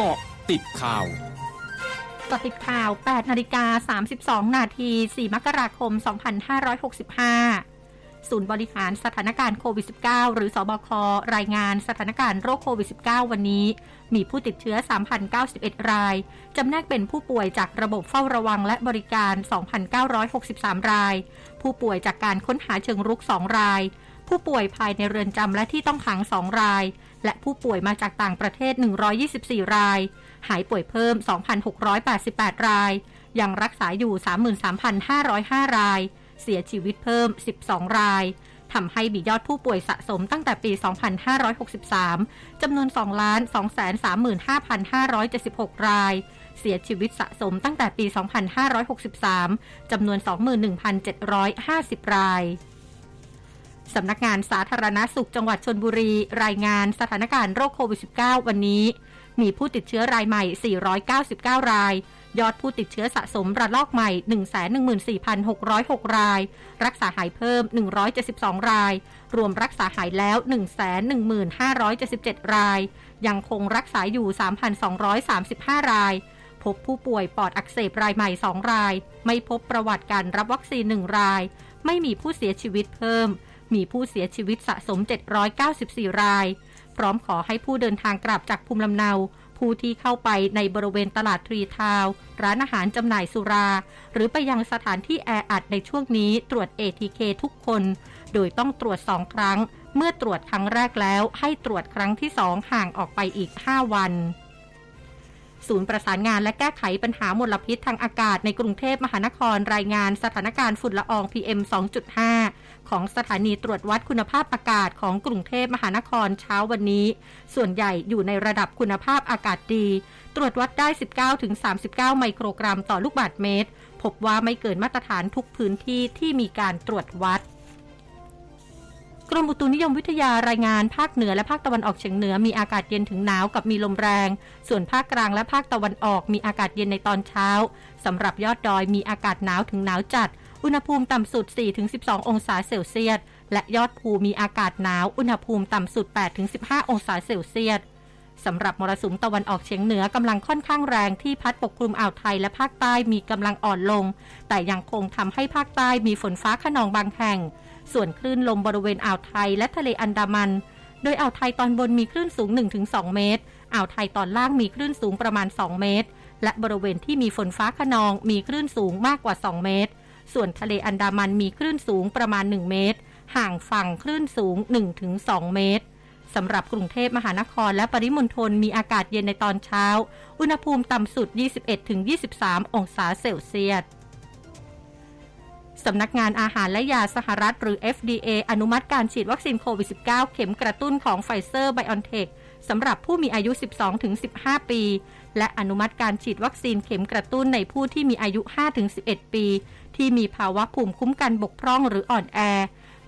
เกาะติดข่าวกาะติดข่าว 8 นาฬิกา 32 นาที 4 มกราคม 2565 ศูนย์บริหารสถานการณ์โควิด -19 หรือสอบค รายงานสถานการณ์โรคโควิด -19 วันนี้ มีผู้ติดเชื้อ 3,091 ราย จำแนกเป็นผู้ป่วยจากระบบเฝ้าระวังและบริการ 2,963 ราย ผู้ป่วยจากการค้นหาเชิงรุก 2 ราย ผู้ป่วยภายในเรือนจำและที่ต้องขัง 2 ราย และผู้ป่วยมาจากต่างประเทศ 124 ราย หายป่วยเพิ่ม 2,688 ราย ยังรักษาอยู่ 33,505 ราย เสียชีวิตเพิ่ม 12 รายทำให้มียอดผู้ป่วยสะสมตั้งแต่ปี 2563 จำนวน 2 235,576 ราย เสียชีวิตสะสมตั้งแต่ปี 2563 จำนวน 21,750 ราย สำนักงานสาธารณาสุขจังหวัดชนบุรี รายงานสถานการณ์โรคโควิด -19 วันนี้ มีผู้ติดเชื้อรายใหม่ 499 ราย ยอดผู้ติดเชื้อสะสมระลอกใหม่ 114,606 ราย รักษาหายเพิ่ม 172 ราย รวมรักษาหายแล้ว 115,577 ราย ยังคงรักษาอยู่ 3,235 รายพบผู้ป่วยปอดอักเสบรายใหม่ 2 ราย ไม่พบประวัติการรับวัคซีน 1 ราย ไม่มีผู้เสียชีวิตเพิ่ม มีผู้เสียชีวิตสะสม 794 ราย พร้อมขอให้ผู้เดินทางกลับจากภูมิลำเนา ผู้ที่เข้าไปในบริเวณตลาดทรีทาว ร้านอาหารจำหน่ายสุรา หรือไปยังสถานที่แออัดในช่วงนี้ตรวจ ATK ทุกคน โดยต้องตรวจสองครั้ง เมื่อตรวจครั้งแรกแล้ว ให้ตรวจครั้งที่สองห่างออกไปอีก 5 วันศูนย์ประสานงานและแก้ไขปัญหามลพิษทางอากาศในกรุงเทพมหานครรายงานสถานการณ์ฝุ่นละออง PM 2.5 ของสถานีตรวจวัดคุณภาพอากาศของกรุงเทพมหานครเช้าวันนี้ ส่วนใหญ่อยู่ในระดับคุณภาพอากาศดี ตรวจวัดได้ 19-39 ไมโครกรัมต่อลูกบาศก์เมตร พบว่าไม่เกินมาตรฐานทุกพื้นที่ที่มีการตรวจวัดกรมอุตุนิยมวิทยารายงานภาคเหนือและภาคตะวันออกเฉียงเหนือมีอากาศเย็นถึงหนาวกับมีลมแรง ส่วนภาคกลางและภาคตะวันออกมีอากาศเย็นในตอนเช้าสำหรับยอดดอยมีอากาศหนาวถึงหนาวจัด อุณหภูมิต่ำสุด 4-12 องศาเซลเซียส และยอดภูมีอากาศหนาว อุณหภูมิต่ำสุด 8-15 องศาเซลเซียสสำหรับมรสุมตะวันออกเฉียงเหนือกำลังค่อนข้างแรงที่พัดปกคลุมอ่าวไทยและภาคใต้มีกำลังอ่อนลง แต่ยังคงทำให้ภาคใต้มีฝนฟ้าขนองบางแห่ง ส่วนคลื่นลมบริเวณอ่าวไทยและทะเลอันดามัน โดยอ่าวไทยตอนบนมีคลื่นสูง 1-2 เมตร อ่าวไทยตอนล่างมีคลื่นสูงประมาณ 2 เมตร และบริเวณที่มีฝนฟ้าคะนองมีคลื่นสูงมากกว่า 2 เมตร ส่วนทะเลอันดามันมีคลื่นสูงประมาณ 1 เมตร ห่างฝั่งคลื่นสูง 1-2 เมตรสำหรับกรุงเทพมหานครและปริมณฑลมีอากาศเย็นในตอนเช้า อุณหภูมิต่ำสุด 21-23 องศาเซลเซียสสำนักงานอาหารและยาสหรัฐหรือ FDA อนุมัติการฉีดวัคซีนโควิด -19 เข็มกระตุ้นของไฟเซอร์ไบออนเทค สำหรับผู้มีอายุ 12-15 ปี และอนุมัติการฉีดวัคซีนเข็มกระตุ้นในผู้ที่มีอายุ 5-11 ปี ที่มีภาวะภูมิคุ้มกันบกพร่องหรืออ่อนแอ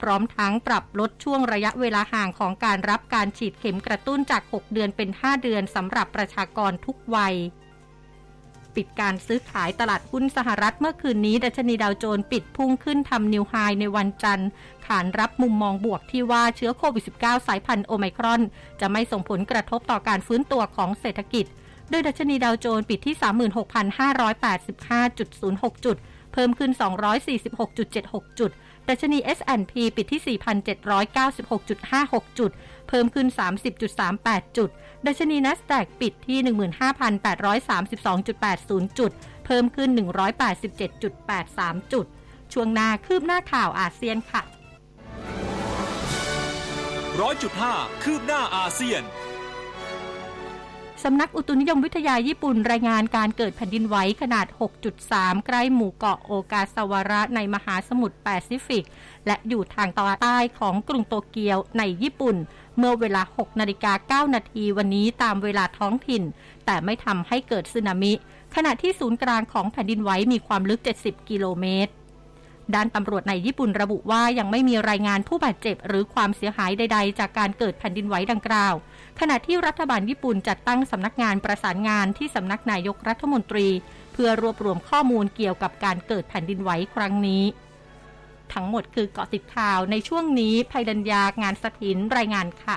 พร้อมทั้งปรับลดช่วงระยะเวลาห่างของการรับการฉีดเข็มกระตุ้นจาก 6 เดือนเป็น 5 เดือนสำหรับประชากรทุกวัย ปิดการซื้อขายตลาดหุ้นสหรัฐเมื่อคืนนี้ ดัชนีดาวโจนส์ปิดพุ่งขึ้นทำนิวไฮในวันจันทร์ ขานรับมุมมองบวกที่ว่าเชื้อโควิด -19 สายพันธุ์โอไมครอน จะไม่ส่งผลกระทบต่อการฟื้นตัวของเศรษฐกิจ โดยดัชนีดาวโจนส์ปิดที่ 36,585.06 จุด เพิ่มขึ้น 246.76 จุด ดัชนี S&P ปิดที่ 4,796.56 จุด เพิ่มขึ้น 30.38 จุด ดัชนีนัสแตกปิดที่ 15,832.80 จุด เพิ่มขึ้น 187.83 จุด ช่วงหน้าคืบหน้าข่าวอาเซียนค่ะร้อยจุดห้าคืบหน้าอาเซียน สำนักอุตุนิยมวิทยาญี่ปุ่นรายงานการเกิดแผ่นดินไหวขนาด 6.3 ใกล้หมู่เกาะโอกาสวาระในมหาสมุทรแปซิฟิก และอยู่ทางตอนใต้ของกรุงโตเกียวในญี่ปุ่น เมื่อเวลา 6 นาฬิกา 9 นาทีวันนี้ตามเวลาท้องถิ่น แต่ไม่ทำให้เกิดสึนามิ ขณะที่ศูนย์กลางของแผ่นดินไหวมีความลึก 70 กิโลเมตร ด้านตำรวจในญี่ปุ่นระบุว่ายังไม่มีรายงานผู้บาดเจ็บ หรือความเสียหายใด ๆ จากการเกิดแผ่นดินไหวดังกล่าว ขณะที่รัฐบาลญี่ปุ่นจัดตั้งสำนักงานประสานงานที่สำนักนายกรัฐมนตรี เพื่อรวบรวมข้อมูลเกี่ยวกับการเกิดแผ่นดินไหวครั้งนี้ ทั้งหมดคือเกาะติดข่าวในช่วงนี้ภัยดัญญางานสถินรายงานค่ะ